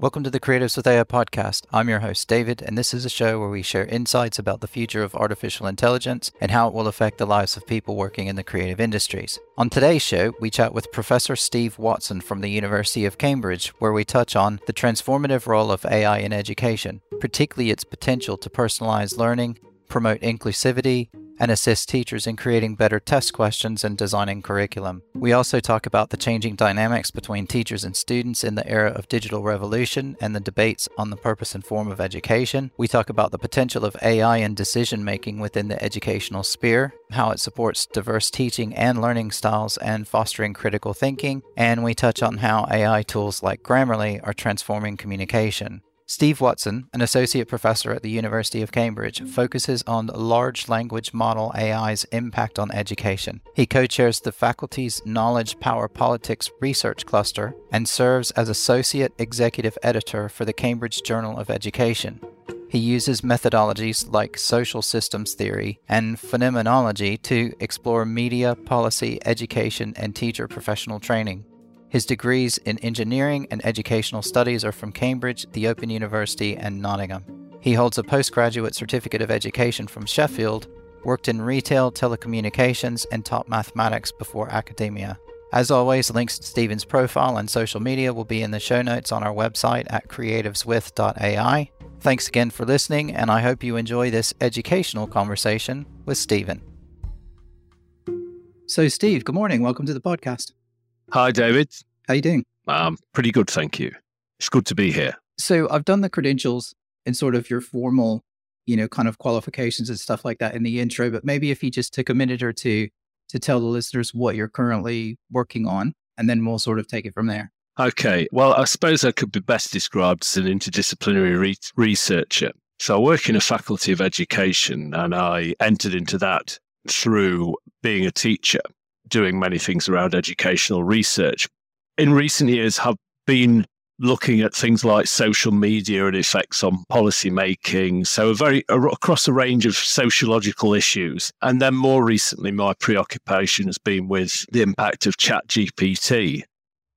Welcome to the Creatives with AI podcast. I'm your host, David, and this is a show where we share insights about the future of artificial intelligence and how it will affect the lives of people working in the creative industries. On today's show, we chat with Professor Steve Watson from the University of Cambridge, where we touch on the transformative role of AI in education, particularly its potential to personalize learning, promote inclusivity, and assist teachers in creating better test questions and designing curriculum. We also talk about the changing dynamics between teachers and students in the era of digital revolution and the debates on the purpose and form of education. We talk about the potential of AI in decision making within the educational sphere, how it supports diverse teaching and learning styles and fostering critical thinking, and we touch on how AI tools like Grammarly are transforming communication. Steve Watson, an associate professor at the University of Cambridge, focuses on large language model AI's impact on education. He co chairs the faculty's Knowledge Power Politics Research Cluster and serves as associate executive editor for the Cambridge Journal of Education. He uses methodologies like social systems theory and phenomenology to explore media, policy, education, and teacher professional training. His degrees in engineering and educational studies are from Cambridge, the Open University, and Nottingham. He holds a postgraduate certificate of education from Sheffield, worked in retail, telecommunications, and taught mathematics before academia. As always, links to Stephen's profile and social media will be in the show notes on our website at creativeswith.ai. Thanks again for listening, and I hope you enjoy this educational conversation with Stephen. So, Steve, good morning. Welcome to the podcast. Hi, David. How you doing? Um, pretty good, thank you. It's good to be here. So I've done the credentials and sort of your formal, you know, kind of qualifications and stuff like that in the intro. But maybe if you just took a minute or two to tell the listeners what you're currently working on, and then we'll sort of take it from there. Okay. Well, I suppose I could be best described as an interdisciplinary re- researcher. So I work in a faculty of education, and I entered into that through being a teacher doing many things around educational research. In recent years, have been looking at things like social media and effects on policy making. So, a very across a range of sociological issues. And then more recently, my preoccupation has been with the impact of Chat GPT.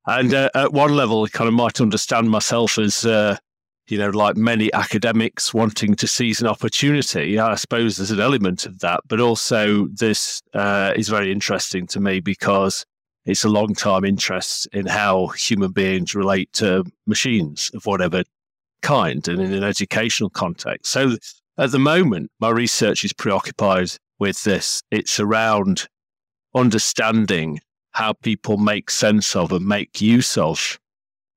And uh, at one level, I kind of might understand myself as uh, you know, like many academics wanting to seize an opportunity. I suppose there's an element of that, but also this uh, is very interesting to me because it's a long time interest in how human beings relate to machines of whatever kind and in an educational context. So at the moment, my research is preoccupied with this. It's around understanding how people make sense of and make use of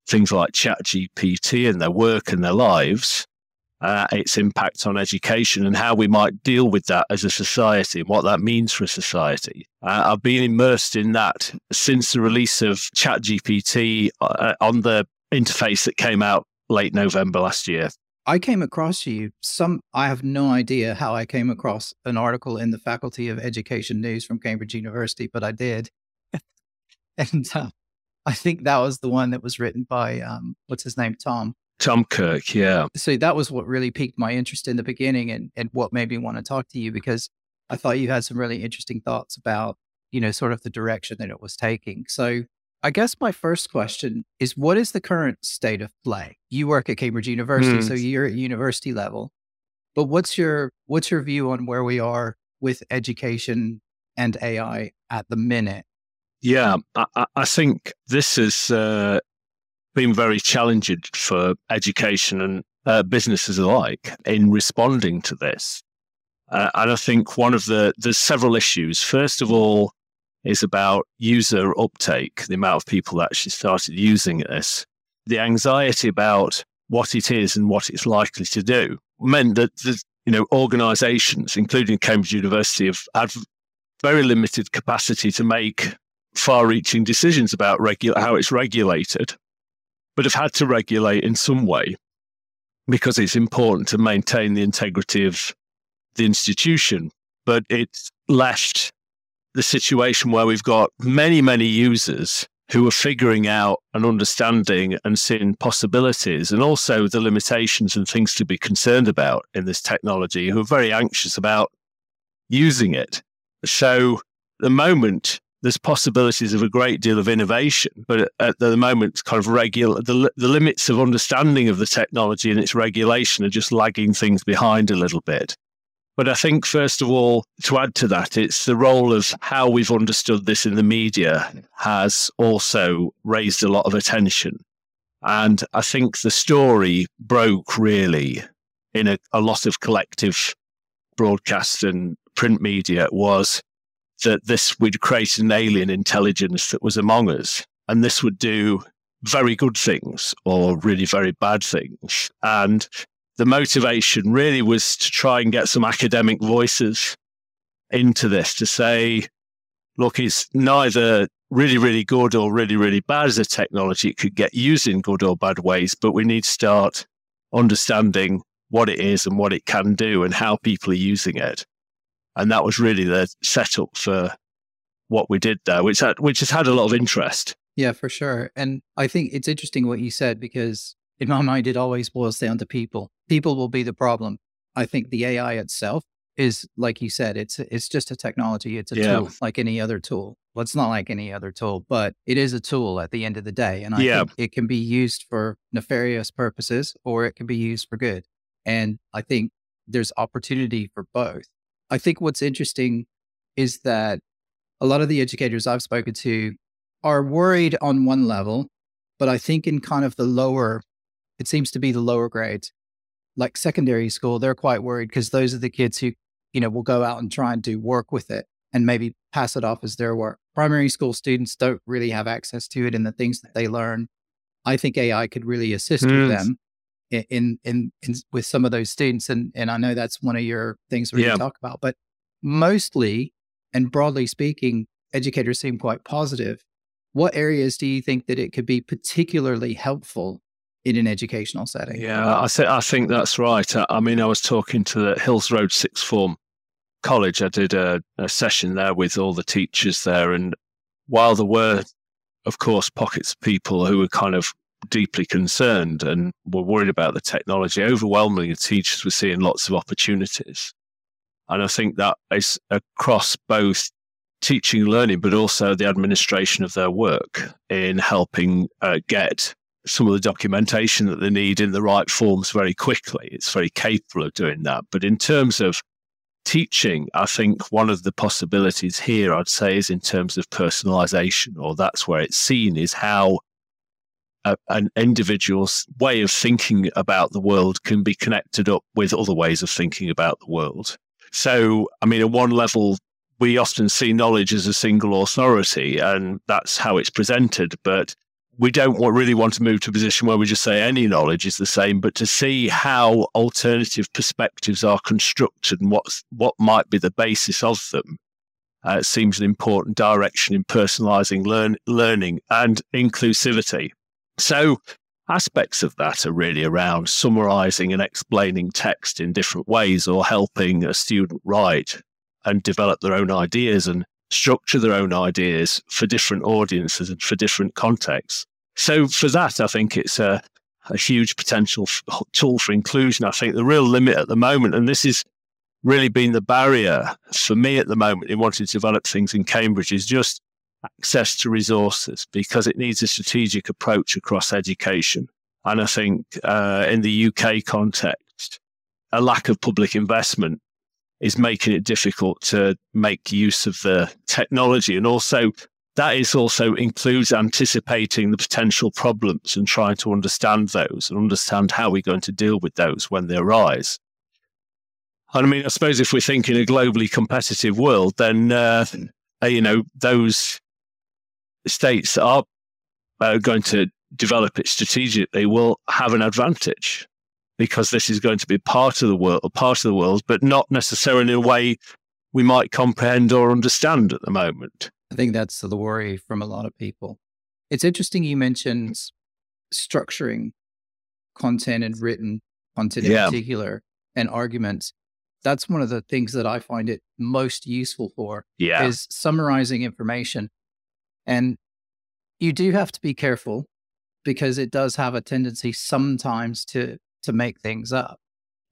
things like ChatGPT and their work and their lives, uh, its impact on education, and how we might deal with that as a society and what that means for society. Uh, I've been immersed in that since the release of ChatGPT uh, on the interface that came out late November last year. I came across you some I have no idea how I came across an article in the Faculty of Education News from Cambridge University, but I did. and uh, I think that was the one that was written by um, what's his name, Tom. Tom Kirk, yeah. So that was what really piqued my interest in the beginning and, and what made me want to talk to you because I thought you had some really interesting thoughts about, you know, sort of the direction that it was taking. So I guess my first question is what is the current state of play? You work at Cambridge University, mm. so you're at university level. But what's your what's your view on where we are with education and AI at the minute? Yeah, I, I think this has uh, been very challenging for education and uh, businesses alike in responding to this. Uh, and I think one of the there's several issues. First of all, is about user uptake, the amount of people that actually started using this. The anxiety about what it is and what it's likely to do meant that the, you know organisations, including Cambridge University, have had very limited capacity to make far reaching decisions about regu- how it's regulated, but have had to regulate in some way because it's important to maintain the integrity of the institution. But it's left the situation where we've got many, many users who are figuring out and understanding and seeing possibilities and also the limitations and things to be concerned about in this technology who are very anxious about using it. So, the moment, there's possibilities of a great deal of innovation, but at the moment, kind of regular the, the limits of understanding of the technology and its regulation are just lagging things behind a little bit. But I think, first of all, to add to that, it's the role of how we've understood this in the media has also raised a lot of attention. And I think the story broke really in a, a lot of collective broadcast and print media was that this would create an alien intelligence that was among us. And this would do very good things or really very bad things. And the motivation really was to try and get some academic voices into this to say, look, it's neither really, really good or really, really bad as a technology. It could get used in good or bad ways, but we need to start understanding what it is and what it can do and how people are using it. And that was really the setup for what we did there, which had, which has had a lot of interest. Yeah, for sure. And I think it's interesting what you said because in my mind, it always boils down to people. People will be the problem. I think the AI itself is, like you said, it's it's just a technology. It's a yeah. tool like any other tool. Well, it's not like any other tool, but it is a tool at the end of the day. And I yeah. think it can be used for nefarious purposes or it can be used for good. And I think there's opportunity for both. I think what's interesting is that a lot of the educators I've spoken to are worried on one level, but I think in kind of the lower it seems to be the lower grades. Like secondary school, they're quite worried because those are the kids who, you know, will go out and try and do work with it and maybe pass it off as their work. Primary school students don't really have access to it and the things that they learn. I think AI could really assist mm. with them in, in, in, with some of those students. And, and I know that's one of your things we're yeah. talk about, but mostly and broadly speaking, educators seem quite positive. What areas do you think that it could be particularly helpful in an educational setting. Yeah, I, th- I think that's right. I, I, mean, I was talking to the Hills Road Sixth Form College. I did a, a session there with all the teachers there. And while there were, of course, pockets of people who were kind of deeply concerned and were worried about the technology, overwhelmingly, the teachers were seeing lots of opportunities. And I think that is across both teaching and learning, but also the administration of their work in helping uh, get some of the documentation that they need in the right forms very quickly. It's very capable of doing that. But in terms of teaching, I think one of the possibilities here, I'd say, is in terms of personalization, or that's where it's seen, is how a, an individual's way of thinking about the world can be connected up with other ways of thinking about the world. So, I mean, at one level, we often see knowledge as a single authority, and that's how it's presented. But we don't want, really want to move to a position where we just say any knowledge is the same, but to see how alternative perspectives are constructed and what what might be the basis of them uh, seems an important direction in personalizing learn, learning and inclusivity. So aspects of that are really around summarizing and explaining text in different ways or helping a student write and develop their own ideas and structure their own ideas for different audiences and for different contexts. So for that, I think it's a, a huge potential f- tool for inclusion. I think the real limit at the moment, and this is really been the barrier for me at the moment in wanting to develop things in Cambridge, is just access to resources because it needs a strategic approach across education. And I think uh, in the UK context, a lack of public investment is making it difficult to make use of the technology. And also, that is also includes anticipating the potential problems and trying to understand those and understand how we're going to deal with those when they arise. And I mean, I suppose if we think in a globally competitive world, then uh you know those states that are uh, going to develop it strategically will have an advantage because this is going to be part of the world, part of the world, but not necessarily in a way we might comprehend or understand at the moment. I think that's the worry from a lot of people. It's interesting you mentioned structuring content and written content in particular and arguments. That's one of the things that I find it most useful for yeah. is summarizing information. And you do have to be careful because it does have a tendency sometimes to to make things up.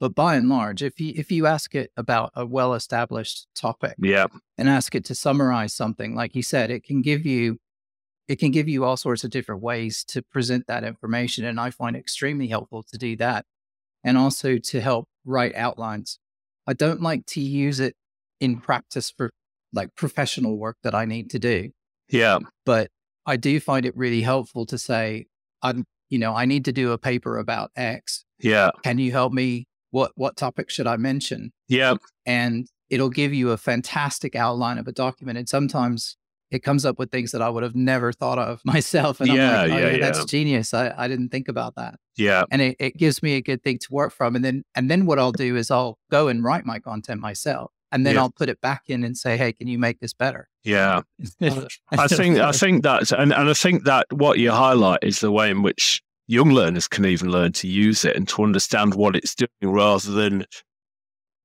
But by and large, if you if you ask it about a well established topic, yeah, and ask it to summarize something, like you said, it can give you it can give you all sorts of different ways to present that information. And I find it extremely helpful to do that. And also to help write outlines. I don't like to use it in practice for like professional work that I need to do. Yeah. But I do find it really helpful to say, I'm, you know, I need to do a paper about X. Yeah. Can you help me? What what topic should I mention? Yeah. And it'll give you a fantastic outline of a document. And sometimes it comes up with things that I would have never thought of myself. And yeah, I'm like, oh, yeah, that's yeah. genius. I, I didn't think about that. Yeah. And it, it gives me a good thing to work from. And then and then what I'll do is I'll go and write my content myself. And then Yeah. I'll put it back in and say, hey, can you make this better? Yeah. I think I think that's and, and I think that what you highlight is the way in which young learners can even learn to use it and to understand what it's doing rather than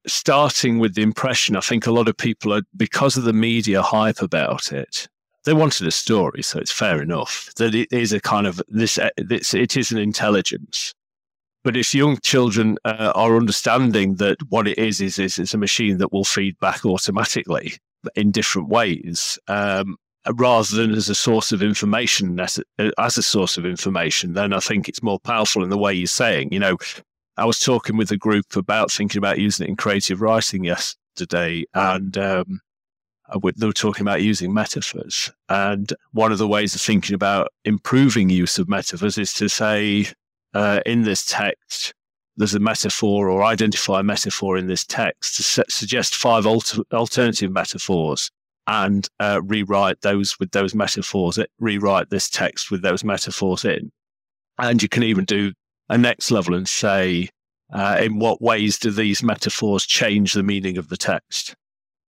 starting with the impression. I think a lot of people are because of the media hype about it. They wanted a story, so it's fair enough that it is a kind of this. It's, it is an intelligence, but if young children uh, are understanding that what it is is is it's a machine that will feed back automatically in different ways, um, rather than as a source of information as a, as a source of information, then I think it's more powerful in the way you're saying. You know, I was talking with a group about thinking about using it in creative writing yesterday, and um, I would- they were talking about using metaphors. And one of the ways of thinking about improving use of metaphors is to say, uh, in this text, there's a metaphor or identify a metaphor in this text to su- suggest five alter- alternative metaphors and uh, rewrite those with those metaphors, rewrite this text with those metaphors in. And you can even do a next level and say, uh, in what ways do these metaphors change the meaning of the text?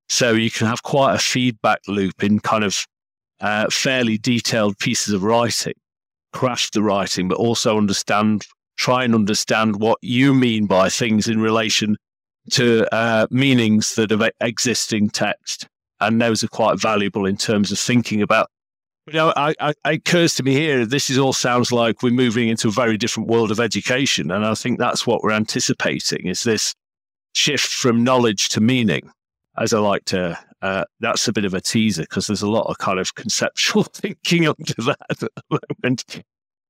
So you can have quite a feedback loop in kind of uh, fairly detailed pieces of writing, craft the writing, but also understand, try and understand what you mean by things in relation to uh, meanings that have existing text. And those are quite valuable in terms of thinking about. You know, I, I, it occurs to me here, this is all sounds like we're moving into a very different world of education. And I think that's what we're anticipating is this shift from knowledge to meaning as I like to, uh, that's a bit of a teaser because there's a lot of kind of conceptual thinking under that at the moment.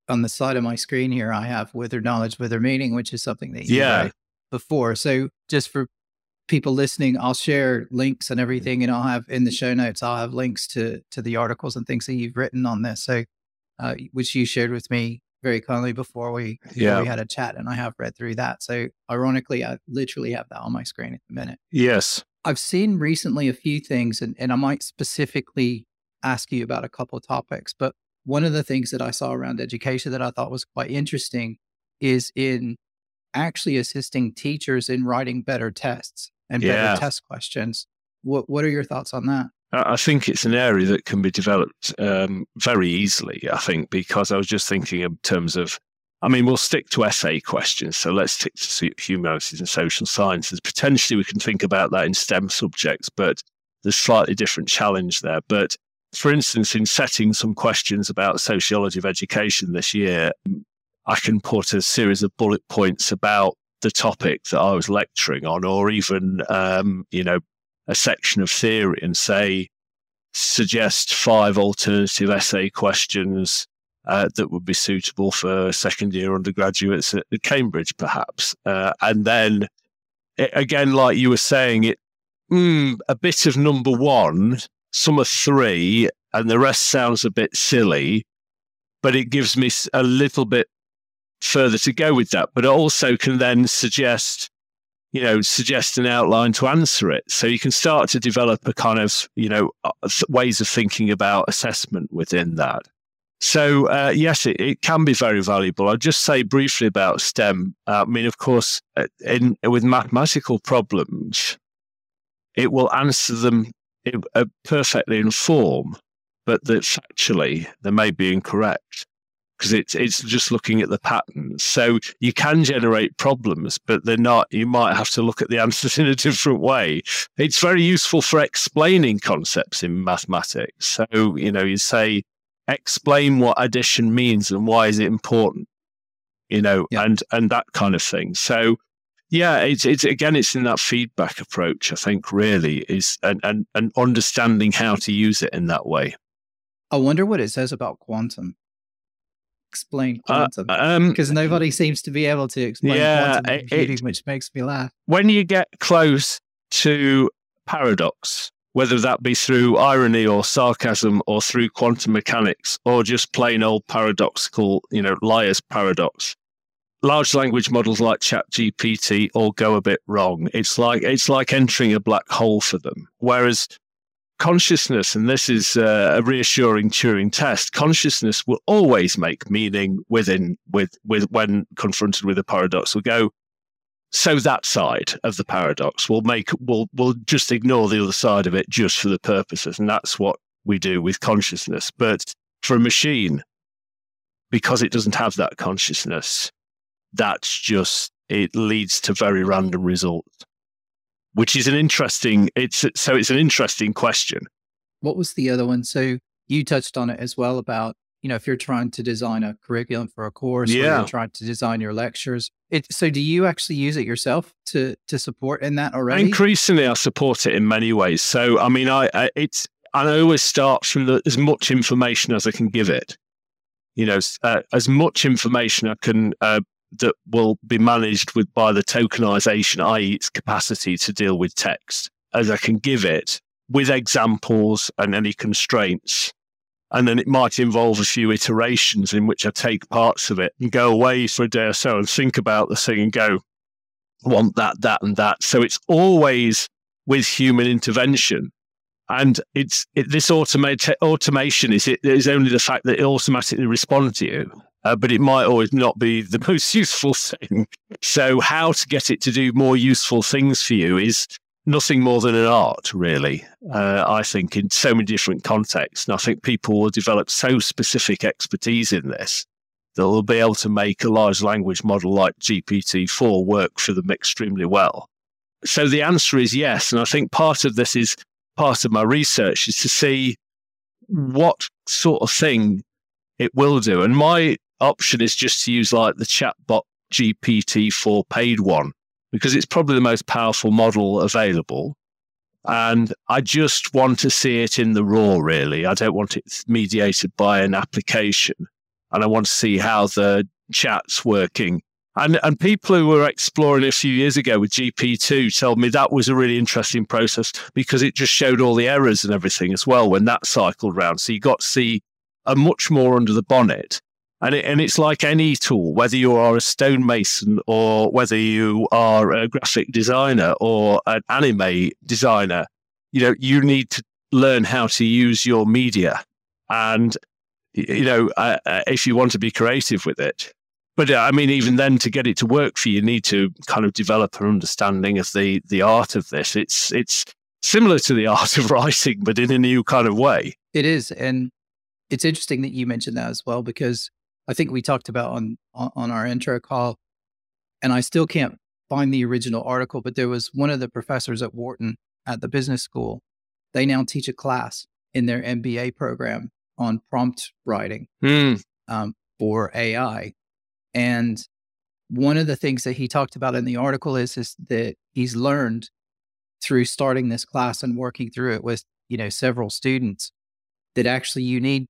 On the side of my screen here, I have wither knowledge, wither meaning, which is something that you Yeah. wrote before. So just for people listening, I'll share links and everything, and I'll have in the show notes, I'll have links to to the articles and things that you've written on this. So, uh, which you shared with me very kindly before we Yeah. we had a chat, and I have read through that. So, ironically, I literally have that on my screen at the minute. Yes. I've seen recently a few things, and, and I might specifically ask you about a couple of topics. But one of the things that I saw around education that I thought was quite interesting is in actually assisting teachers in writing better tests and Yeah. better test questions. What What are your thoughts on that? I I think it's an area that can be developed um, very easily, I think, because I was just thinking in terms of, I mean, we'll stick to essay questions. So let's stick to humanities and social sciences. Potentially we can think about that in STEM subjects, but there's slightly different challenge there. But for instance, in setting some questions about sociology of education this year, I can put a series of bullet points about the topic that I was lecturing on, or even, um, you know, a section of theory and say, suggest five alternative essay questions uh, that would be suitable for second year undergraduates at Cambridge, perhaps. Uh, and then, it, again, like you were saying, it mm, a bit of number one, some are three, and the rest sounds a bit silly, but it gives me a little bit further to go with that. But it also can then suggest you know, suggest an outline to answer it. So you can start to develop a kind of, you know, uh, ways of thinking about assessment within that. So, uh, yes, it, it can be very valuable. I'll just say briefly about STEM. Uh, I mean, of course, uh, in, with mathematical problems, it will answer them uh, perfectly in form, but that factually they may be incorrect because it's it's just looking at the patterns. So you can generate problems, but they're not. You might have to look at the answers in a different way. It's very useful for explaining concepts in mathematics. So you know, you say explain what addition means and why is it important. You know, Yeah. and and that kind of thing. So Yeah, it's it's again, it's in that feedback approach. I think really is and and and understanding how to use it in that way. I wonder what it says about quantum. Explain uh, quantum because uh, um, nobody seems to be able to explain yeah, quantum computing, it, which makes me laugh. When you get close to paradox, whether that be through irony or sarcasm or through quantum mechanics or just plain old paradoxical, you know, liar's paradox, large language models like ChatGPT all go a bit wrong. It's like it's like entering a black hole for them. Whereas consciousness, and this is uh, a reassuring Turing test, consciousness will always make meaning within with with when confronted with a paradox. Will go. So that side of the paradox will make will will just ignore the other side of it just for the purposes, and that's what we do with consciousness. But for a machine, because it doesn't have that consciousness, that's just it leads to very random results which is an interesting it's so it's an interesting question what was the other one so you touched on it as well about you know if you're trying to design a curriculum for a course yeah. or you're trying to design your lectures it, so do you actually use it yourself to to support in that already increasingly i support it in many ways so i mean i, I it's I always start from the, as much information as I can give it. You know, uh, as much information I can uh, that will be managed with by the tokenization, i.e., its capacity to deal with text, as I can give it with examples and any constraints. And then it might involve a few iterations in which I take parts of it and go away for a day or so and think about the thing and go, want that, that, and that. So it's always with human intervention. And it's it, this automate, automation is it is only the fact that it automatically responds to you uh, but it might always not be the most useful thing. So, how to get it to do more useful things for you is nothing more than an art, really. Uh, I think in so many different contexts, and I think people will develop so specific expertise in this that they'll be able to make a large language model like GPT-4 work for them extremely well. So the answer is yes, and I think part of this is part of my research is to see what sort of thing it will do. And my option is just to use like the chatbot GPT-4 paid one because it's probably the most powerful model available. And I just want to see it in the raw, really. I don't want it mediated by an application. And I want to see how the chat's working. And, and people who were exploring a few years ago with GPT-2 told me that was a really interesting process because it just showed all the errors and everything as well when that cycled round. So you got to see a much more under the bonnet. And, it, and it's like any tool, whether you are a stonemason or whether you are a graphic designer or an anime designer, you know, you need to learn how to use your media. And, you know, uh, uh, if you want to be creative with it. But uh, I mean, even then, to get it to work for you, you need to kind of develop an understanding of the, the art of this. It's, it's similar to the art of writing, but in a new kind of way. It is. And it's interesting that you mentioned that as well, because I think we talked about on, on our intro call, and I still can't find the original article, but there was one of the professors at Wharton at the business school. They now teach a class in their MBA program on prompt writing mm. um, for AI. And one of the things that he talked about in the article is, is that he's learned through starting this class and working through it with, you know, several students that actually you need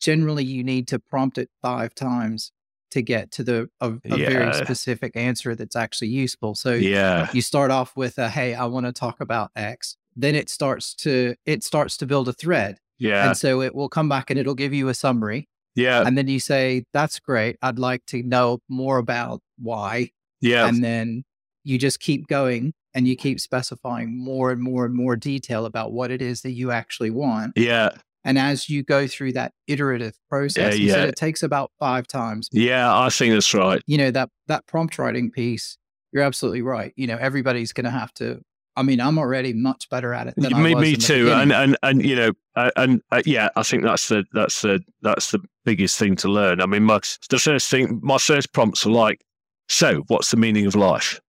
generally you need to prompt it five times to get to the a, a yeah. very specific answer that's actually useful. So yeah, you start off with a hey, I want to talk about X. Then it starts to it starts to build a thread. Yeah. And so it will come back and it'll give you a summary. Yeah. And then you say, That's great. I'd like to know more about why. Yeah. And then you just keep going and you keep specifying more and more and more detail about what it is that you actually want. Yeah. And as you go through that iterative process, yeah, yeah. it takes about five times. Yeah, I think that's right. You know, that that prompt writing piece, you're absolutely right. You know, everybody's gonna have to I mean, I'm already much better at it than me, I was. Me too, and and and you know, uh, and uh, yeah, I think that's the that's the that's the biggest thing to learn. I mean, my the first thing, my first prompts are like, "So, what's the meaning of life?"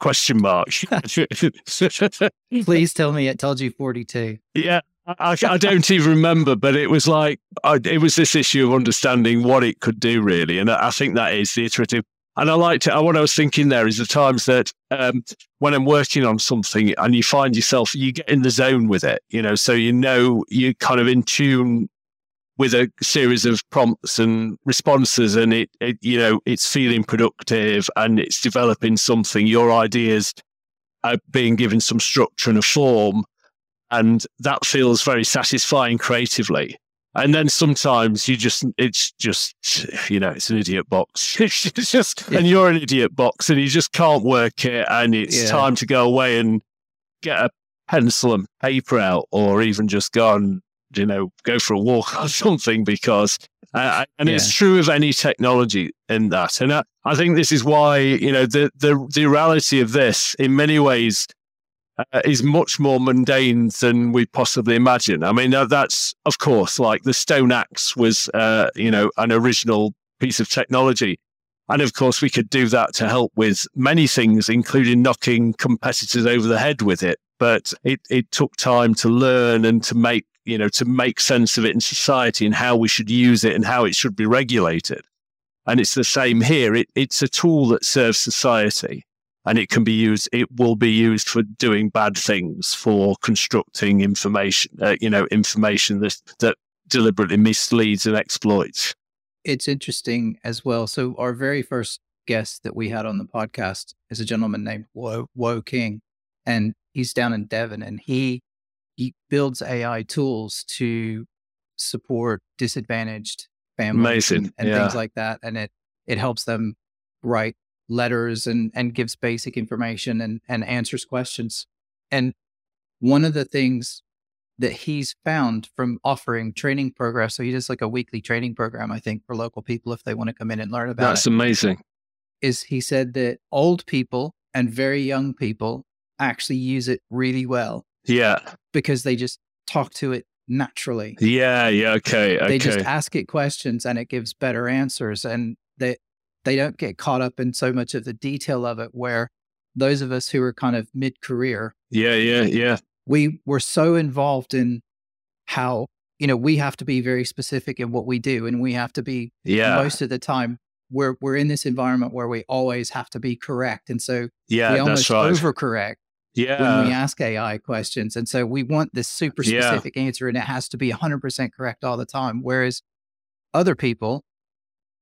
Question mark. Please tell me it told you 42. Yeah, I, I, don't even remember, but it was like I, it was this issue of understanding what it could do, really, and I think that is the iterative. And I liked it. What I was thinking there is the times that um, when I'm working on something and you find yourself, you get in the zone with it, you know, so you know you're kind of in tune with a series of prompts and responses and it, it, you know it's feeling productive and it's developing something your ideas are being given some structure and a form and that feels very satisfying creatively and then sometimes you just it's just you know it's an idiot box it's just yeah. and you're an idiot box and you just can't work it and it's yeah. time to go away and get a pencil and paper out or even just go and you know go for a walk or something because uh, and yeah. it's true of any technology in that and I, I think this is why you know the the the reality of this in many ways uh, is much more mundane than we possibly imagine. I mean, that's of course like the stone axe was, uh, you know, an original piece of technology. And of course, we could do that to help with many things, including knocking competitors over the head with it. But it, it took time to learn and to make, you know, to make sense of it in society and how we should use it and how it should be regulated. And it's the same here. It, it's a tool that serves society and it can be used it will be used for doing bad things for constructing information uh, you know information that that deliberately misleads and exploits it's interesting as well so our very first guest that we had on the podcast is a gentleman named Wo, Wo King and he's down in Devon and he he builds AI tools to support disadvantaged families and, and yeah. things like that and it it helps them write letters and and gives basic information and and answers questions. And one of the things that he's found from offering training programs, so he does like a weekly training program, I think, for local people if they want to come in and learn about That's it. amazing. Is he said that old people and very young people actually use it really well. Yeah. Because they just talk to it naturally. Yeah, yeah, okay. okay. They just ask it questions and it gives better answers. And they they don't get caught up in so much of the detail of it where those of us who are kind of mid-career yeah yeah yeah we were so involved in how you know we have to be very specific in what we do and we have to be yeah most of the time we're we're in this environment where we always have to be correct and so yeah we almost right. overcorrect yeah. when we ask AI questions. And so we want this super specific yeah. answer and it has to be 100% correct all the time. Whereas other people,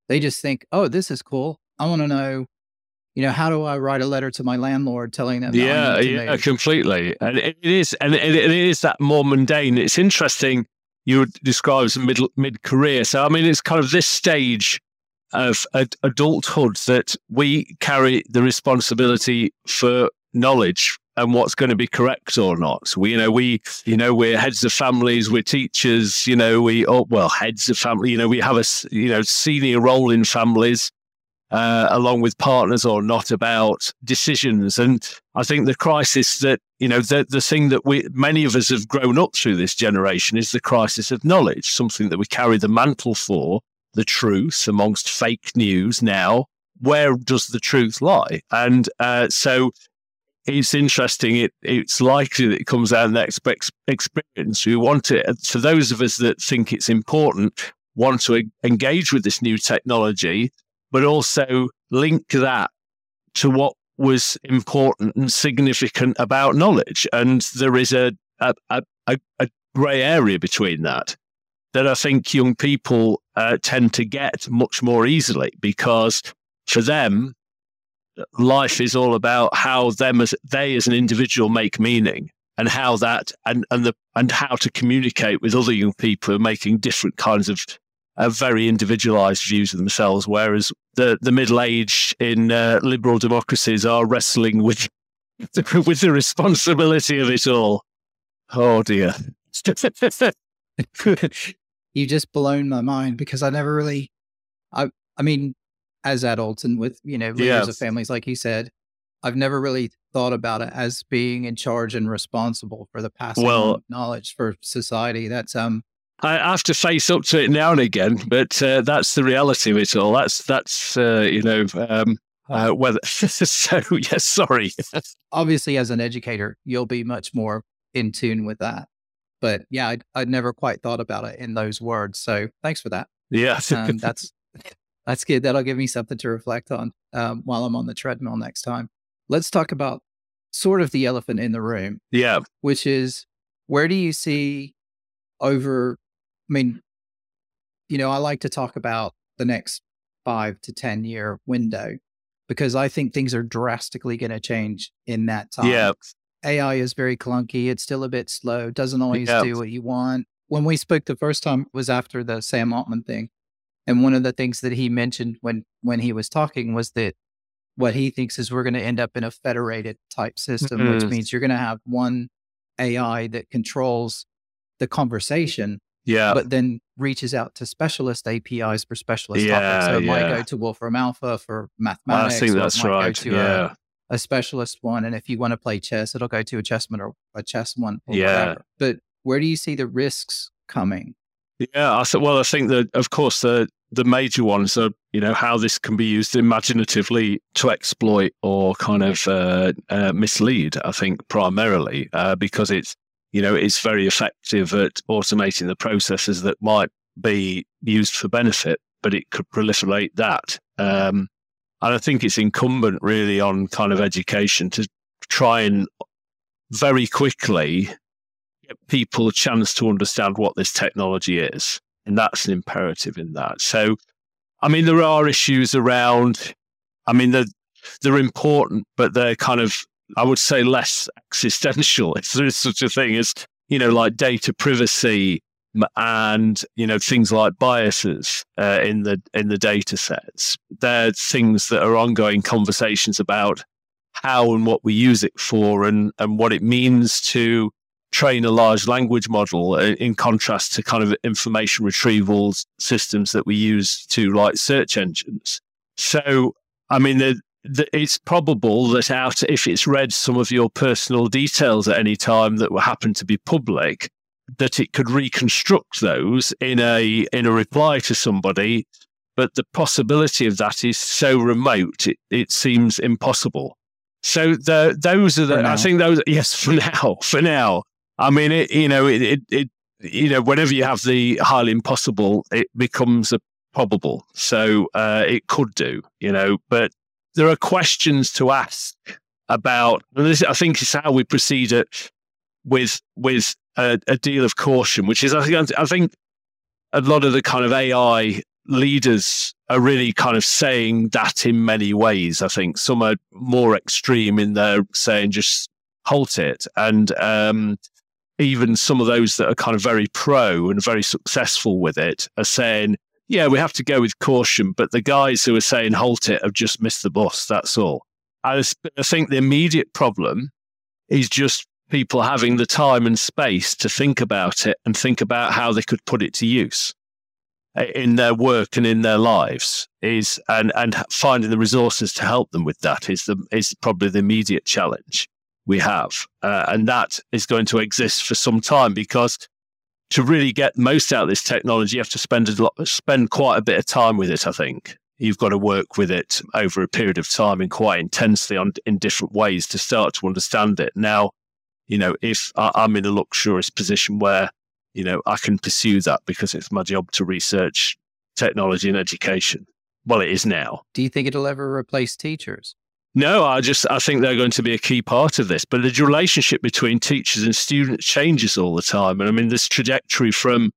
they just think, oh, this is cool. I want to know, you know, how do I write a letter to my landlord telling them? Yeah, yeah, completely. And it is, and it, is that more mundane. It's interesting. You would describe as mid mid career. So I mean, it's kind of this stage of ad- adulthood that we carry the responsibility for knowledge and what's going to be correct or not. We, you know, we, you know, we're heads of families, we're teachers, you know, we, oh, well, heads of family, you know, we have a, you know, senior role in families, uh, along with partners or not about decisions. And I think the crisis that, you know, the, the thing that we, many of us have grown up through this generation is the crisis of knowledge, something that we carry the mantle for, the truth amongst fake news now. Where does the truth lie? And uh, so it's interesting. It it's likely that it comes out in the experience. We want it for those of us that think it's important, want to engage with this new technology, but also link that to what was important and significant about knowledge. And there is a a, a, a grey area between that that I think young people uh, tend to get much more easily because for them life is all about how them as they as an individual make meaning and how that and and the and how to communicate with other young people who are making different kinds of uh, very individualized views of themselves whereas the the middle age in uh, liberal democracies are wrestling with with the responsibility of it all. Oh dear. You just blown my mind because i never really i i mean as adults and with you know leaders yes. of families like he said i've never really thought about it as being in charge and responsible for the passing well, of knowledge for society that's um I have to face up to it now and again, but uh, that's the reality of it all. That's that's uh, you know um, uh, whether so. Yes, sorry. Obviously, as an educator, you'll be much more in tune with that. But yeah, I'd, I'd never quite thought about it in those words. So thanks for that. Yeah, um, that's That's good. That'll give me something to reflect on um, while I'm on the treadmill next time. Let's talk about sort of the elephant in the room. Yeah. Which is where do you see over, I mean, you know, I like to talk about the next five to 10 year window because I think things are drastically going to change in that time. Yeah. AI is very clunky. It's still a bit slow, doesn't always yeah. do what you want. When we spoke the first time was after the Sam Altman thing. And one of the things that he mentioned when when he was talking was that what he thinks is we're going to end up in a federated type system, mm-hmm. which means you're going to have one AI that controls the conversation, yeah, but then reaches out to specialist APIs for specialist yeah, topics. So it yeah. might go to Wolfram Alpha for mathematics. I think that's right. yeah. A, a, specialist one, and if you want to play chess, it'll go to a chessman or a chess one. yeah. Whatever. But where do you see the risks coming? Yeah, I th- well, I think that of course the the major ones are you know how this can be used imaginatively to exploit or kind of uh, uh, mislead. I think primarily uh, because it's you know it's very effective at automating the processes that might be used for benefit, but it could proliferate that. Um, and I think it's incumbent really on kind of education to try and very quickly give people a chance to understand what this technology is. And that's an imperative in that. So, I mean, there are issues around, I mean, they're, they're important, but they're kind of, I would say, less existential, if there is such a thing as, you know, like data privacy and, you know, things like biases uh, in the in the data sets. They're things that are ongoing conversations about how and what we use it for and, and what it means to train a large language model uh, in contrast to kind of information retrieval systems that we use to like search engines. So, I mean, the, the, it's probable that out if it's read some of your personal details at any time that will happen to be public, that it could reconstruct those in a in a reply to somebody. But the possibility of that is so remote, it, it seems impossible. So the, those are the, I think those, yes, for now, for now, I mean, it, you know, it, it, it, you know, whenever you have the highly impossible, it becomes a probable. So uh, it could do, you know, but there are questions to ask about. And this, I think, is how we proceed at, with with a, a, deal of caution, which is, I think, I think a lot of the kind of AI leaders are really kind of saying that in many ways. I think some are more extreme in their saying just halt it, and um, even some of those that are kind of very pro and very successful with it are saying, yeah, we have to go with caution. But the guys who are saying halt it have just missed the bus. That's all. I, think the immediate problem is just people having the time and space to think about it and think about how they could put it to use in their work and in their lives is and and finding the resources to help them with that is the is probably the immediate challenge we have. Uh, and that is going to exist for some time because to really get most out of this technology, you have to spend a lot, spend quite a bit of time with it. I think you've got to work with it over a period of time and quite intensely on in different ways to start to understand it. Now, you know, if I'm in a luxurious position where you know I can pursue that because it's my job to research technology and education. Well, it is now. Do you think it'll ever replace teachers? No, I just I think they're going to be a key part of this. But the relationship between teachers and students changes all the time. And I mean this trajectory from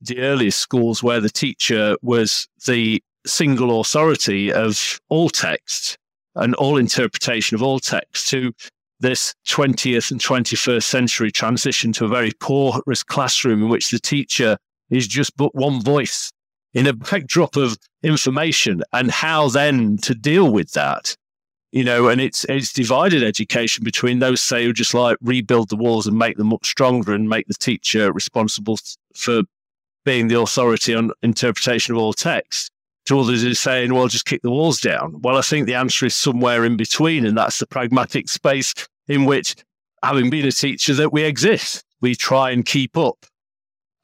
the earliest schools where the teacher was the single authority of all text and all interpretation of all text to this 20th and 21st century transition to a very porous classroom in which the teacher is just but one voice in a backdrop of information and how then to deal with that you know, and it's it's divided education between those say who just like rebuild the walls and make them much stronger and make the teacher responsible for being the authority on interpretation of all text. To others who are saying, well, just kick the walls down. Well, I think the answer is somewhere in between, and that's the pragmatic space in which, having been a teacher, that we exist. We try and keep up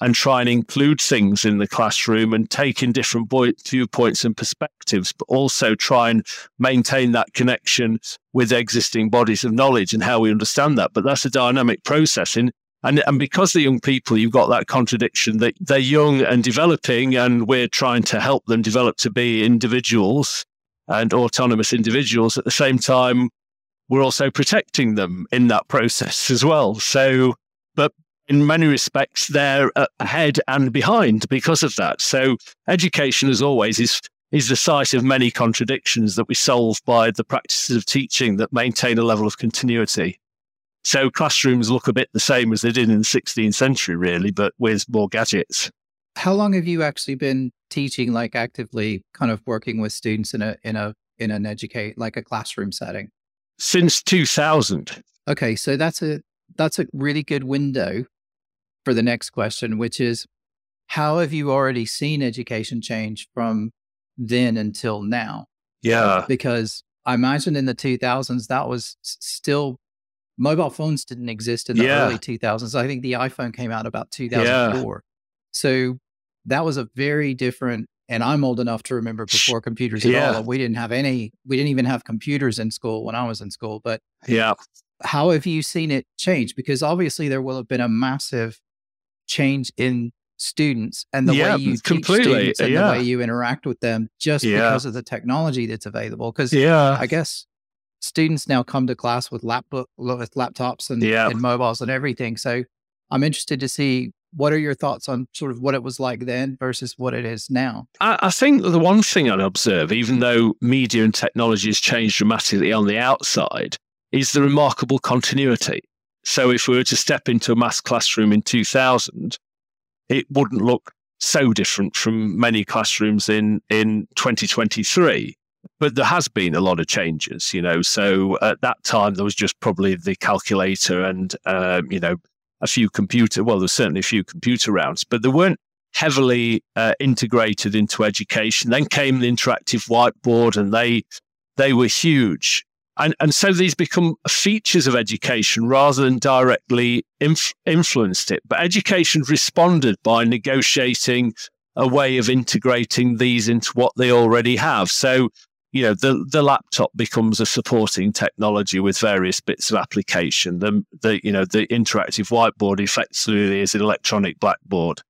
and try and include things in the classroom and take in different viewpoints and perspectives, but also try and maintain that connection with existing bodies of knowledge and how we understand that. But that's a dynamic process. In And, and because the young people, you've got that contradiction that they're young and developing, and we're trying to help them develop to be individuals and autonomous individuals. At the same time, we're also protecting them in that process as well. So, but in many respects, they're uh, ahead and behind because of that. So, education, as always, is is the site of many contradictions that we solve by the practices of teaching that maintain a level of continuity. So classrooms look a bit the same as they did in the 16th century, really, but with more gadgets. How long have you actually been teaching, like actively kind of working with students in a in a in an educate like a classroom setting? Since 2000. Okay, so that's a that's a really good window for the next question, which is how have you already seen education change from then until now? Yeah. Because I imagine in the 2000s, that was still mobile phones didn't exist in the yeah. early 2000s. I think the iPhone came out about 2004. Yeah. So that was a very different, and I'm old enough to remember before computers at yeah. all. We didn't have any, we didn't even have computers in school when I was in school. But yeah. How have you seen it change? Because obviously there will have been a massive change in students and the yeah, way you completely. teach students and yeah. the way you interact with them just yeah. because of the technology that's available. Because yeah. I guess students now come to class with laptop with laptops and, and mobiles and everything. So I'm interested to see what are your thoughts on sort of what it was like then versus what it is now? I, I think the one thing I'd observe, even though media and technology has changed dramatically on the outside, is the remarkable continuity. So if we were to step into a maths classroom in 2000, it wouldn't look so different from many classrooms in, in 2023. But there has been a lot of changes, you know. So at that time, there was just probably the calculator and, um, you know, a few computer, well, there's certainly a few computer rounds, but they weren't heavily uh, integrated into education. Then came the interactive whiteboard and they, they were huge. And, and so these become features of education rather than directly inf- influenced it. But education responded by negotiating a way of integrating these into what they already have. So, you know, the, the laptop becomes a supporting technology with various bits of application. The, the, you know, the interactive whiteboard effectively is an electronic blackboard,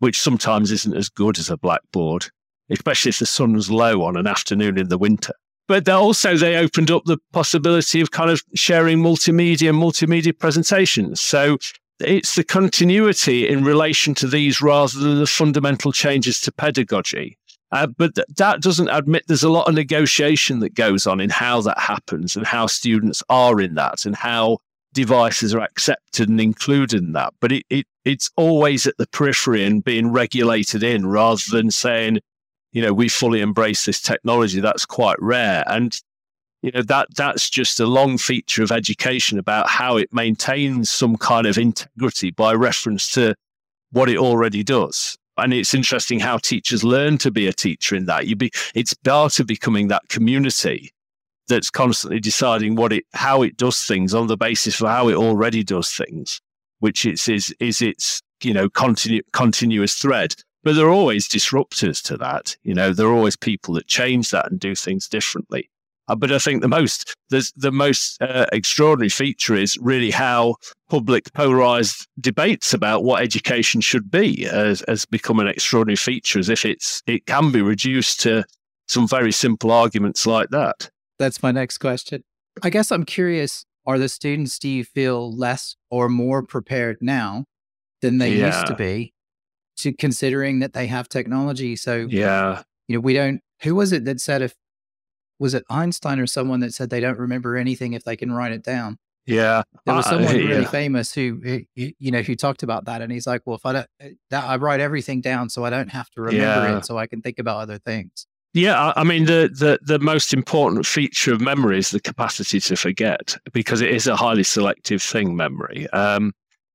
which sometimes isn't as good as a blackboard, especially if the sun's low on an afternoon in the winter but also they opened up the possibility of kind of sharing multimedia and multimedia presentations. So it's the continuity in relation to these rather than the fundamental changes to pedagogy. Uh, but th- that doesn't admit there's a lot of negotiation that goes on in how that happens and how students are in that and how devices are accepted and included in that. But it, it it's always at the periphery and being regulated in rather than saying, you know, we fully embrace this technology. That's quite rare. And, you know, that that's just a long feature of education about how it maintains some kind of integrity by reference to what it already does. And it's interesting how teachers learn to be a teacher in that. You be it's part of becoming that community that's constantly deciding what it how it does things on the basis of how it already does things, which it's is is its, you know, continu- continuous thread. But there are always disruptors to that. You know, there are always people that change that and do things differently. Uh, but I think the most the, the most uh, extraordinary feature is really how public polarized debates about what education should be has, has become an extraordinary feature, as if it's it can be reduced to some very simple arguments like that. That's my next question. I guess I'm curious: Are the students, do you feel, less or more prepared now than they yeah. used to be? To considering that they have technology. So yeah, you know, we don't. Who was it that said if was it Einstein or someone that said they don't remember anything if they can write it down? Yeah, there was someone uh, really yeah. famous who, you know, who talked about that, and he's like, "Well, if I don't, that, I write everything down so I don't have to remember yeah. it, so I can think about other things." Yeah, I mean the, the the most important feature of memory is the capacity to forget because it is a highly selective thing. Memory. Um,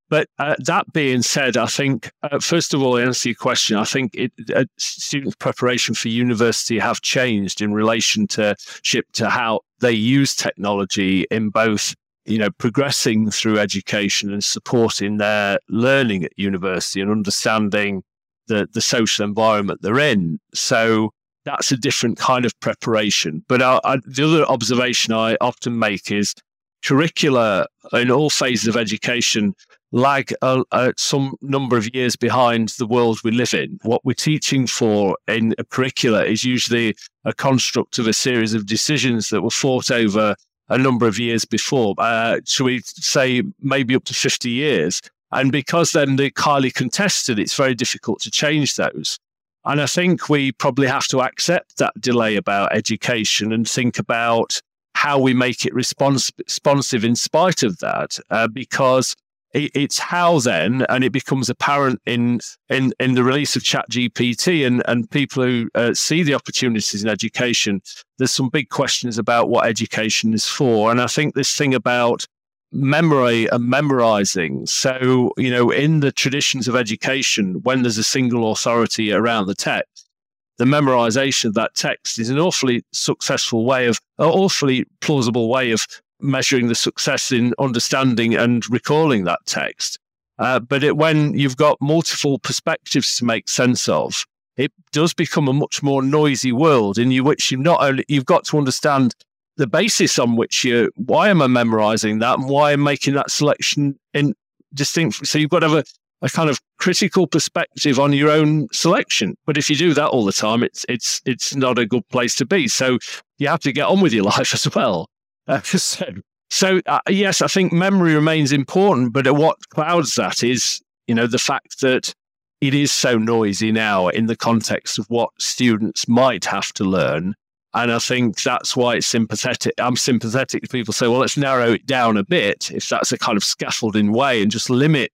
but uh, that being said, I think, uh, first of all, answer your question, I think it, uh, student preparation for university have changed in relation to ship to how they use technology in both, you know, progressing through education and supporting their learning at university and understanding the, the social environment they're in. So that's a different kind of preparation. But I, I, the other observation I often make is curricula in all phases of education lag uh, uh, some number of years behind the world we live in. What we're teaching for in a curricula is usually a construct of a series of decisions that were fought over a number of years before. Uh, should we say maybe up to 50 years? And because then they're highly contested, it's very difficult to change those. And I think we probably have to accept that delay about education and think about how we make it respons- responsive in spite of that, uh, because it, it's how then, and it becomes apparent in in in the release of Chat GPT and and people who uh, see the opportunities in education. There's some big questions about what education is for, and I think this thing about memory and memorizing. So, you know, in the traditions of education, when there's a single authority around the text, the memorization of that text is an awfully successful way of, an awfully plausible way of measuring the success in understanding and recalling that text. Uh, but it, when you've got multiple perspectives to make sense of, it does become a much more noisy world in which you not only you've got to understand the basis on which you why am I memorizing that and why I'm making that selection in distinct. So you've got to have a a kind of critical perspective on your own selection. But if you do that all the time, it's it's it's not a good place to be. So you have to get on with your life as well. So so uh, yes, I think memory remains important, but what clouds that is you know the fact that it is so noisy now in the context of what students might have to learn. And I think that's why it's sympathetic. I'm sympathetic to people say, well, let's narrow it down a bit if that's a kind of scaffolding way and just limit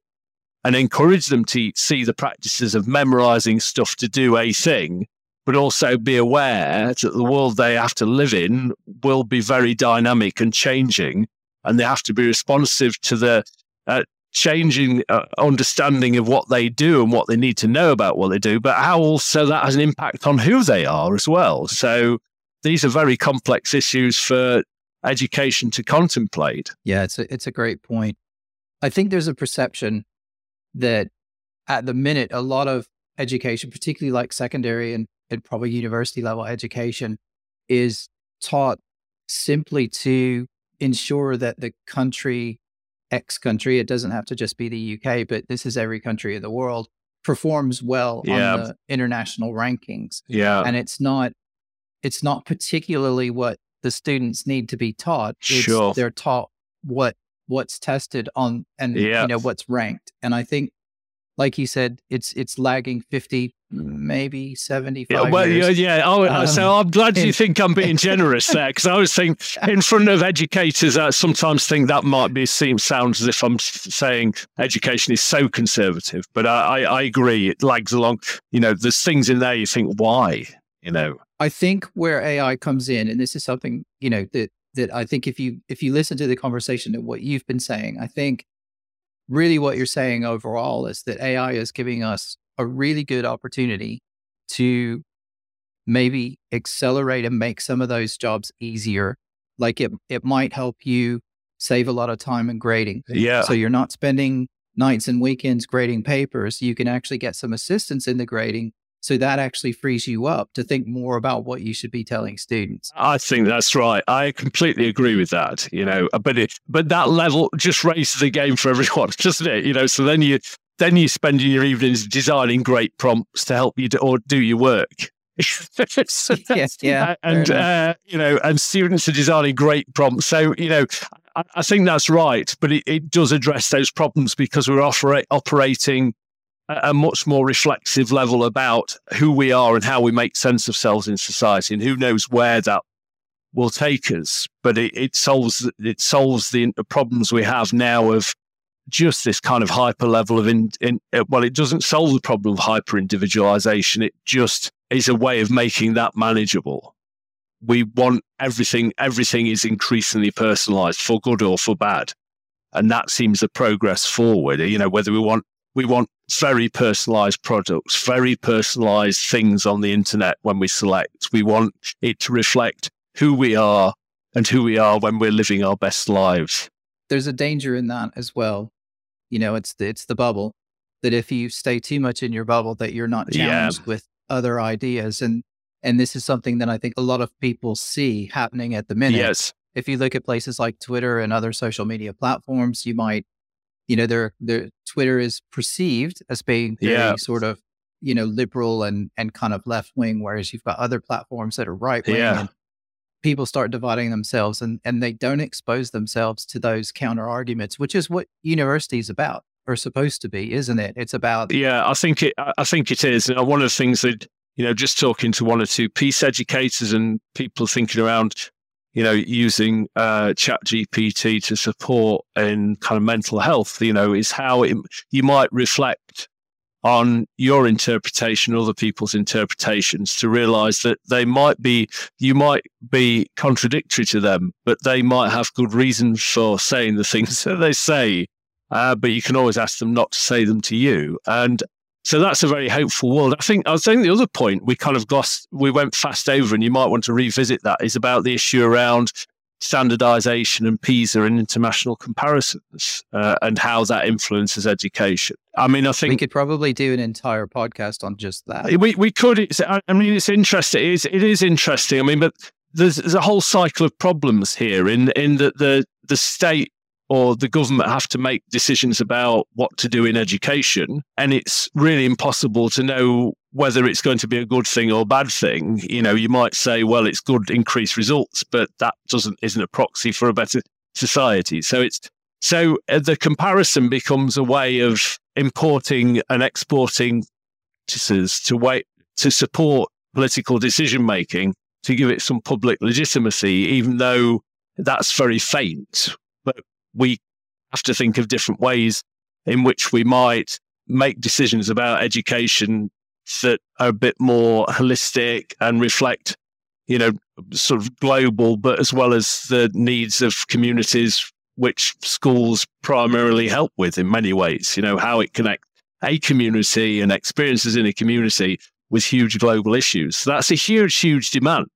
and encourage them to see the practices of memorizing stuff to do a thing, but also be aware that the world they have to live in will be very dynamic and changing, and they have to be responsive to the uh, changing uh, understanding of what they do and what they need to know about what they do, but how also that has an impact on who they are as well. So these are very complex issues for education to contemplate. Yeah, it's a, it's a great point. I think there's a perception that at the minute, a lot of education, particularly like secondary and, and probably university level education, is taught simply to ensure that the country, X country, it doesn't have to just be the UK, but this is every country of the world, performs well yeah. on the international rankings. Yeah. And it's not it's not particularly what the students need to be taught. It's sure. they're taught what what's tested on and yeah. you know what's ranked. And I think, like you said, it's it's lagging fifty, maybe seventy five. Yeah, well, years. yeah, yeah. Oh, um, so I'm glad you think I'm being generous there because I was thinking in front of educators, I sometimes think that might be seem sounds as if I'm saying education is so conservative. But I, I, I agree, it lags along. You know, there's things in there you think why. You know, I think where AI comes in, and this is something you know that that I think if you if you listen to the conversation and what you've been saying, I think really what you're saying overall is that AI is giving us a really good opportunity to maybe accelerate and make some of those jobs easier. Like it it might help you save a lot of time in grading. Yeah. So you're not spending nights and weekends grading papers. You can actually get some assistance in the grading so that actually frees you up to think more about what you should be telling students. I think that's right. I completely agree with that. You know, but it, but that level just raises the game for everyone, doesn't it? You know, so then you then you spend your evenings designing great prompts to help you do, or do your work. yes, yeah, and uh, you know, and students are designing great prompts. So you know, I, I think that's right, but it, it, does address those problems because we're operate, operating a much more reflexive level about who we are and how we make sense of ourselves in society, and who knows where that will take us. But it, it solves it solves the problems we have now of just this kind of hyper level of in, in uh, well, it doesn't solve the problem of hyper individualization. It just is a way of making that manageable. We want everything. Everything is increasingly personalized for good or for bad, and that seems a progress forward. You know, whether we want we want very personalized products, very personalized things on the internet when we select. We want it to reflect who we are and who we are when we're living our best lives. There's a danger in that as well. You know, it's the, it's the bubble that if you stay too much in your bubble that you're not challenged yeah. with other ideas and and this is something that I think a lot of people see happening at the minute. Yes. If you look at places like Twitter and other social media platforms, you might you know, their their Twitter is perceived as being very Yeah. sort of, you know, liberal and and kind of left wing, whereas you've got other platforms that are right wing Yeah. People start dividing themselves and, and they don't expose themselves to those counter arguments, which is what university is about or supposed to be, isn't it? It's about Yeah, I think it. I I think it is. And one of the things that you know, just talking to one or two peace educators and people thinking around, you know, using uh, Chat GPT to support in kind of mental health, you know, is how it, you might reflect on your interpretation, other people's interpretations, to realize that they might be, you might be contradictory to them, but they might have good reasons for saying the things that they say. Uh, but you can always ask them not to say them to you. And so that's a very hopeful world. I think I was saying the other point we kind of glossed, we went fast over, and you might want to revisit that is about the issue around standardization and PISA and international comparisons uh, and how that influences education. I mean, I think we could probably do an entire podcast on just that. we we could. It's, I mean, it's interesting. It is, it is interesting. I mean, but there's, there's a whole cycle of problems here in in that the the state or the government have to make decisions about what to do in education, and it's really impossible to know whether it's going to be a good thing or a bad thing. You know, you might say, well, it's good increased results, but that doesn't isn't a proxy for a better society. So it's so uh, the comparison becomes a way of importing and exporting practices to wait to support political decision making to give it some public legitimacy, even though that's very faint. But we have to think of different ways in which we might make decisions about education that are a bit more holistic and reflect, you know, sort of global, but as well as the needs of communities which schools primarily help with in many ways, you know, how it connects a community and experiences in a community with huge global issues. So that's a huge, huge demand.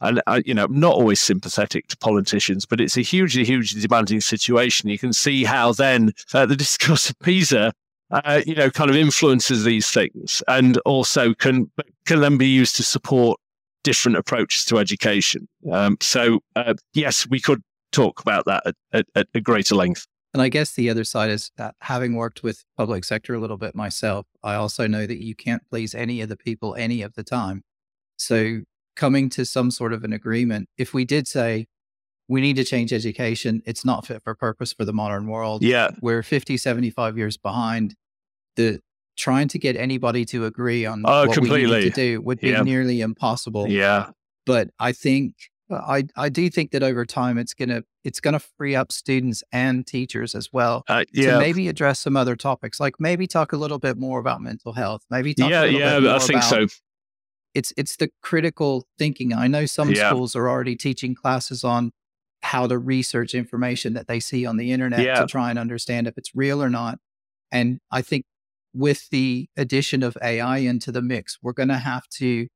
And, uh, you know, not always sympathetic to politicians, but it's a hugely, hugely demanding situation. You can see how then uh, the discourse of PISA, uh, you know, kind of influences these things and also can, can then be used to support different approaches to education. Um, so, uh, yes, we could talk about that at, at, at a greater length. And I guess the other side is that having worked with public sector a little bit myself, I also know that you can't please any of the people any of the time. So coming to some sort of an agreement, if we did say we need to change education, it's not fit for purpose for the modern world. Yeah. We're 50, 75 years behind. The trying to get anybody to agree on Oh, what we need to do would be Yeah. nearly impossible Yeah. but I think I I do think that over time it's gonna it's gonna free up students and teachers as well Uh, to maybe address some other topics, like maybe talk a little bit more about mental health, maybe talk Yeah. a little Yeah. I think so. it's it's the critical thinking. I know some Yeah. schools are already teaching classes on how to research information that they see on the internet Yeah. to try and understand if it's real or not. And I think with the addition of AI into the mix, we're going to have to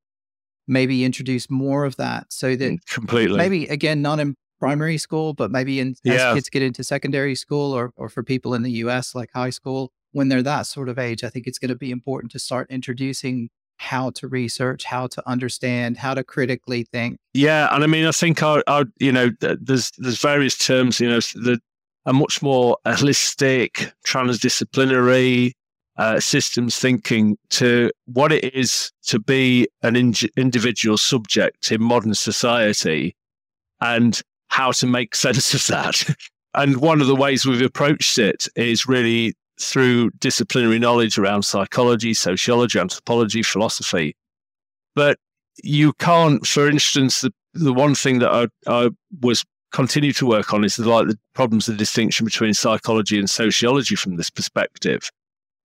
maybe introduce more of that so that mm, Completely. maybe again not in primary school, but maybe in Yeah. as kids get into secondary school or or for people in the US like high school, when they're that sort of age, I think it's going to be important to start introducing how to research, how to understand, how to critically think. Yeah, and I mean, I think our, our you know, there's there's various terms, you know, the a much more holistic, transdisciplinary uh, systems thinking to what it is to be an in- individual subject in modern society, and how to make sense of that. and one of the ways we've approached it is really through disciplinary knowledge around psychology, sociology, anthropology, philosophy. But you can't, for instance, the, the one thing that I, I was continue to work on is the, like the problems, the distinction between psychology and sociology from this perspective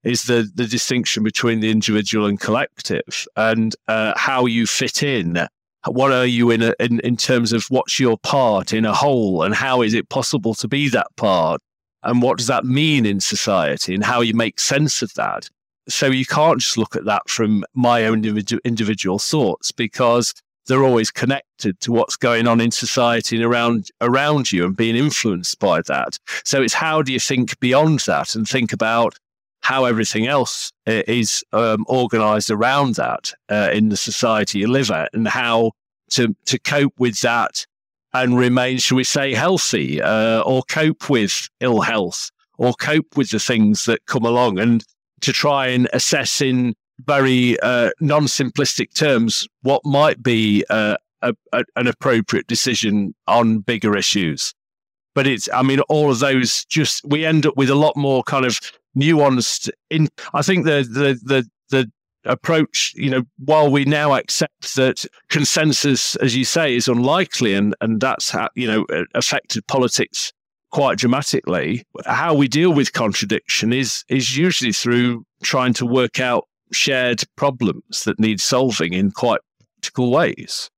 is the, the distinction between the individual and collective and uh, how you fit in. What are you in, a, in in terms of what's your part in a whole and how is it possible to be that part? And what does that mean in society and how you make sense of that? So you can't just look at that from my own individu- individual thoughts because they're always connected to what's going on in society and around around you and being influenced by that. So it's how do you think beyond that and think about how everything else uh, is um, organized around that uh, in the society you live at and how to to cope with that and remain, shall we say, healthy uh, or cope with ill health or cope with the things that come along and to try and assess in very uh, non simplistic terms what might be uh, a, a, an appropriate decision on bigger issues. But it's, I mean, all of those just, we end up with a lot more kind of nuanced in, I think the, the, the, the approach, you know, while we now accept that consensus, as you say, is unlikely and, and that's you know, affected politics quite dramatically, how we deal with contradiction is, is usually through trying to work out shared problems that need solving in quite practical ways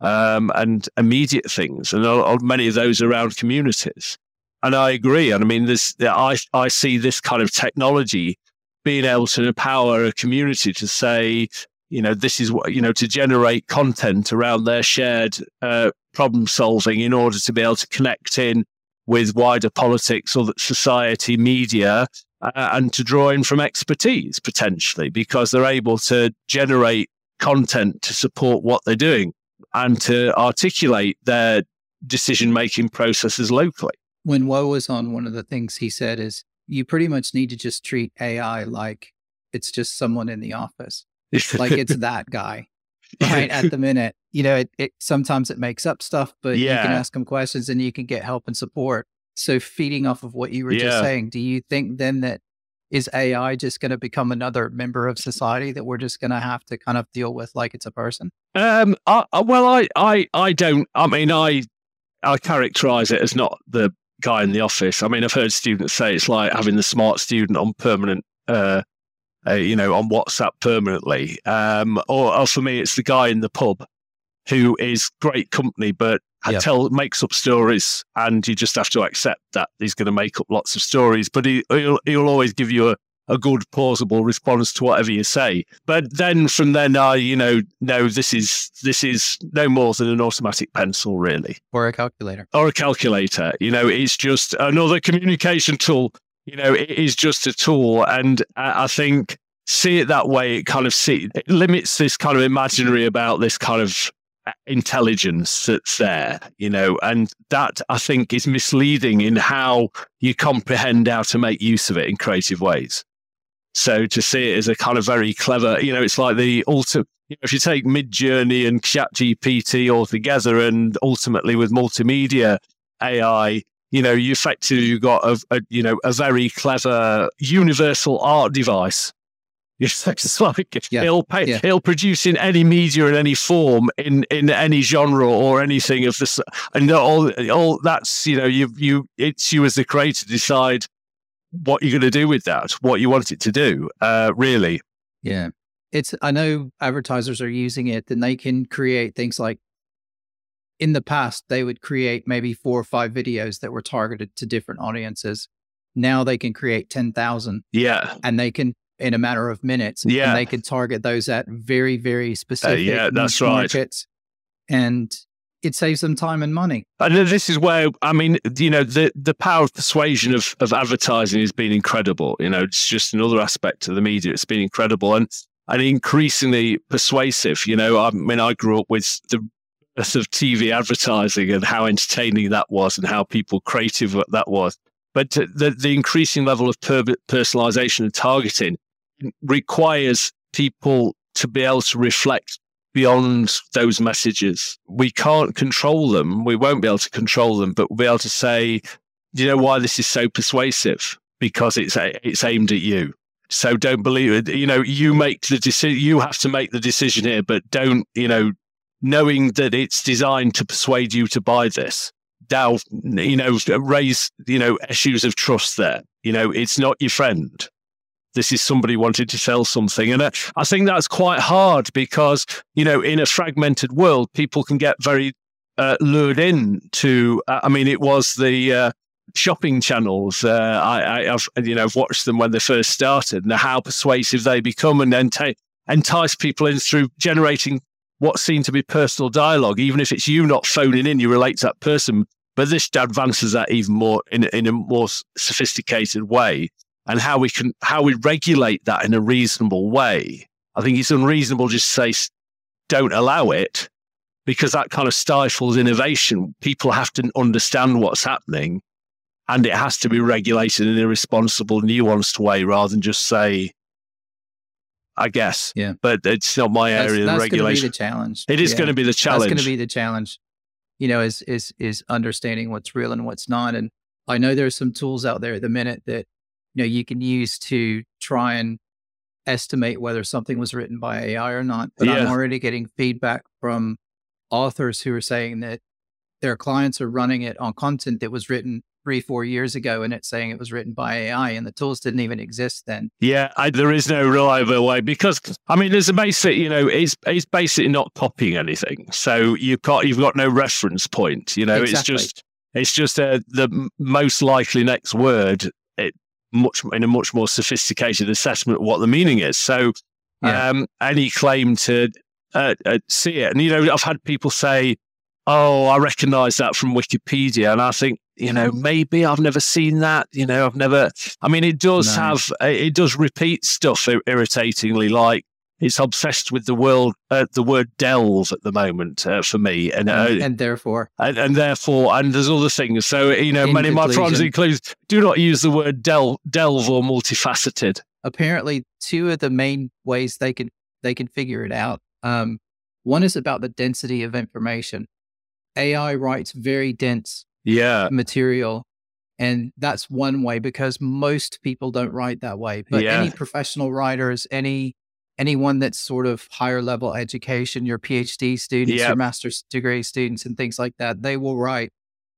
um, and immediate things, and many of those around communities. And I agree. And I mean, this I I see this kind of technology being able to empower a community to say, you know, this is what you know to generate content around their shared uh, problem solving in order to be able to connect in with wider politics or society, media, uh, and to draw in from expertise potentially because they're able to generate content to support what they're doing and to articulate their decision making processes locally. When Woe was on, one of the things he said is you pretty much need to just treat AI like it's just someone in the office, like it's that guy. Right at the minute, you know, it, it sometimes it makes up stuff, but yeah. you can ask them questions and you can get help and support. So, feeding off of what you were yeah. just saying, do you think then that is AI just going to become another member of society that we're just going to have to kind of deal with like it's a person? Um, I, well, I, I, I don't. I mean, I, I characterize it as not the guy in the office. I mean, I've heard students say it's like having the smart student on permanent, uh, uh, you know, on WhatsApp permanently. Um, or, or for me, it's the guy in the pub who is great company, but yep. tell makes up stories, and you just have to accept that he's going to make up lots of stories. But he he'll, he'll always give you a, a good plausible response to whatever you say. But then from then, I you know no, this is this is no more than an automatic pencil, really, or a calculator, or a calculator. You know, it's just another communication tool. You know, it is just a tool, and I think see it that way. It kind of see it limits this kind of imaginary about this kind of uh, intelligence that's there, you know, and that I think is misleading in how you comprehend how to make use of it in creative ways. So to see it as a kind of very clever, you know, it's like the ultimate. You know, if you take Midjourney and ChatGPT all together, and ultimately with multimedia AI, you know, you effectively you've got a, a you know a very clever universal art device it's like yeah. he'll pay, yeah. he'll produce in any media in any form in in any genre or anything of this and all all that's you know you you it's you as the creator decide what you're going to do with that what you want it to do uh really yeah it's i know advertisers are using it and they can create things like in the past they would create maybe four or five videos that were targeted to different audiences now they can create 10,000 yeah and they can in a matter of minutes. Yeah. And they could target those at very, very specific uh, yeah, that's right. markets. And it saves them time and money. And this is where, I mean, you know, the, the power of persuasion of, of advertising has been incredible. You know, it's just another aspect of the media. It's been incredible and, and increasingly persuasive. You know, I mean, I grew up with the birth of TV advertising and how entertaining that was and how people creative that was. But the, the increasing level of per- personalization and targeting requires people to be able to reflect beyond those messages. We can't control them. We won't be able to control them, but we'll be able to say, do you know why this is so persuasive? Because it's it's aimed at you. So don't believe it. You know, you make the decision. You have to make the decision here, but don't. You know, knowing that it's designed to persuade you to buy this. Now, you know, raise you know issues of trust there. You know, it's not your friend this is somebody wanting to sell something. And uh, I think that's quite hard because, you know, in a fragmented world, people can get very uh, lured in to, uh, I mean, it was the uh, shopping channels. Uh, I, have you know, I've watched them when they first started and how persuasive they become and then entice people in through generating what seemed to be personal dialogue, even if it's you not phoning in, you relate to that person. But this advances that even more in, in a more sophisticated way and how we can how we regulate that in a reasonable way. I think it's unreasonable just to say don't allow it because that kind of stifles innovation. People have to understand what's happening and it has to be regulated in a responsible, nuanced way rather than just say, I guess. Yeah. But it's not my That's, area of that's going to be the challenge. It is Yeah. going to be the That's challenge. going to be the challenge. You know, is is is understanding what's real and what's not. And I know there's some tools out there at the minute that know you can use to try and estimate whether something was written by AI or not. But I'm already getting feedback from authors who are saying that their clients are running it on content that was written three, four years ago, and it's saying it was written by AI, and the tools didn't even exist then. Yeah, I, there is no reliable way because I mean, there's a basic, you know, it's it's basically not copying anything, so you've got you've got no reference point. You know, Exactly. it's just it's just uh, the most likely next word. Much in a much more sophisticated assessment of what the meaning is. So, Yeah. um, any claim to uh, uh, see it, and you know, I've had people say, "Oh, I recognise that from Wikipedia," and I think. You know, maybe I've never seen that. You know, I've never. I mean, it does No. have it does repeat stuff ir- irritatingly. Like it's obsessed with the world, uh, the word delve at the moment uh, for me, and, uh, and, therefore, and and therefore, and there's other things. So you know, In many of my problems conclusion- include do not use the word delve, delve or multifaceted. apparently two of the main ways they can they can figure it out. Um, one is about the density of information. AI writes very dense Yeah, material, and that's one way because most people don't write that way. But Yeah. any professional writers, any anyone that's sort of higher level education, your PhD students, Yeah. your master's degree students, and things like that, they will write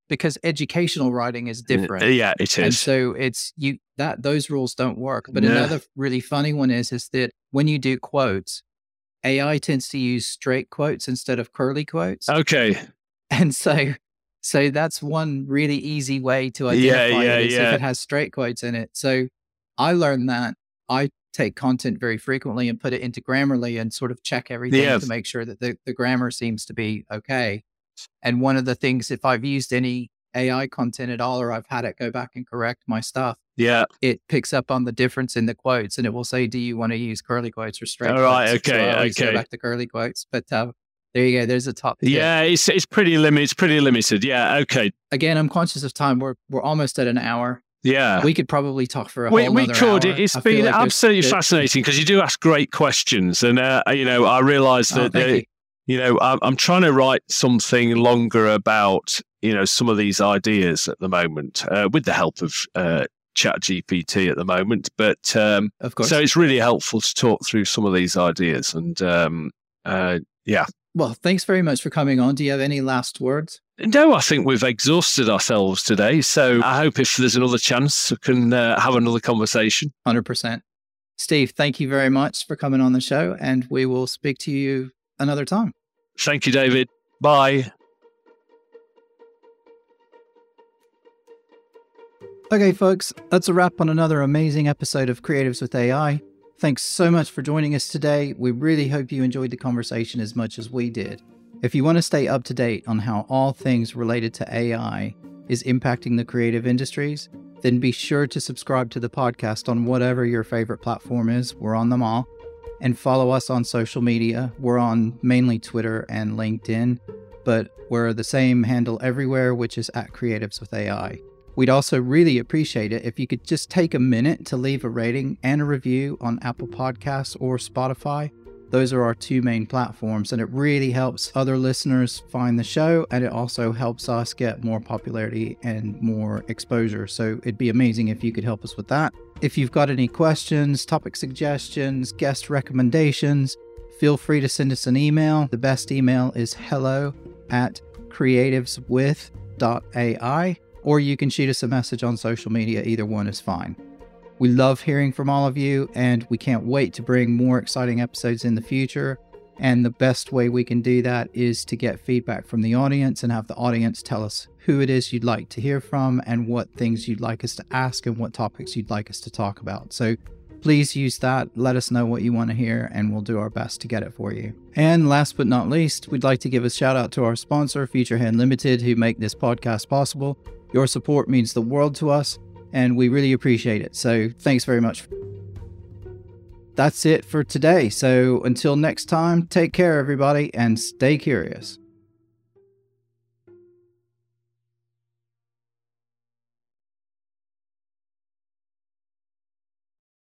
because educational writing is different. Uh, Yeah, it And so it's you that those rules don't work. But Yeah. another really funny one is is that when you do quotes, AI tends to use straight quotes instead of curly quotes. Okay. And so so that's one really easy way to Yeah, identify yeah, it is yeah. if it has straight quotes in it. So I learned that I take content very frequently and put it into Grammarly and sort of check everything Yeah. to make sure that the, the grammar seems to be okay. And one of the things, if I've used any AI content at all, or I've had it go back and correct my stuff, Yeah. it picks up on the difference in the quotes and it will say, do you want to use curly quotes or straight All right, quotes? So okay, I always go okay. back to curly quotes. But uh, there you go. There's a top tip. Yeah, it's it's pretty limited. It's pretty limited. Yeah. Okay. Again, I'm conscious of time. We're, we're almost at an hour. Yeah. We could probably talk for a We, whole we could. hour. It's I been like absolutely there- fascinating because you do ask great questions, and uh, you know I realise Oh, that uh, you. you know I'm, I'm trying to write something longer about you know some of these ideas at the moment uh, with the help of uh, Chat GPT at the moment, but um, Of course. so it's really helpful to talk through some of these ideas, and um, uh, yeah. Well, thanks very much for coming on. Do you have any last words? No, I think we've exhausted ourselves today. So I hope if there's another chance, we can uh, have another conversation. 100%. Steve, thank you very much for coming on the show, and we will speak to you another time. Thank you, David. Bye. Okay, folks, that's a wrap on another amazing episode of Creatives with AI. Thanks so much for joining us today. We really hope you enjoyed the conversation as much as we did. If you want to stay up to date on how all things related to AI is impacting the creative industries, then be sure to subscribe to the podcast on whatever your favorite platform is. We're on them all. And follow us on social media. We're on mainly Twitter and LinkedIn, but we're the same handle everywhere, which is at Creatives with AI. We'd also really appreciate it if you could just take a minute to leave a rating and a review on Apple Podcasts or Spotify. Those are our two main platforms, and it really helps other listeners find the show, and it also helps us get more popularity and more exposure. So it'd be amazing if you could help us with that. If you've got any questions, topic suggestions, guest recommendations, feel free to send us an email. The best email is hello at creativeswith.ai or you can shoot us a message on social media. Either one is fine. We love hearing from all of you, and we can't wait to bring more exciting episodes in the future. And the best way we can do that is to get feedback from the audience and have the audience tell us who it is you'd like to hear from and what things you'd like us to ask and what topics you'd like us to talk about. So please use that. Let us know what you want to hear, and we'll do our best to get it for you. And last but not least, we'd like to give a shout out to our sponsor, Futurehead Limited, who make this podcast possible. Your support means the world to us, and we really appreciate it. So thanks very much. That's it for today. So until next time, take care, everybody, and stay curious.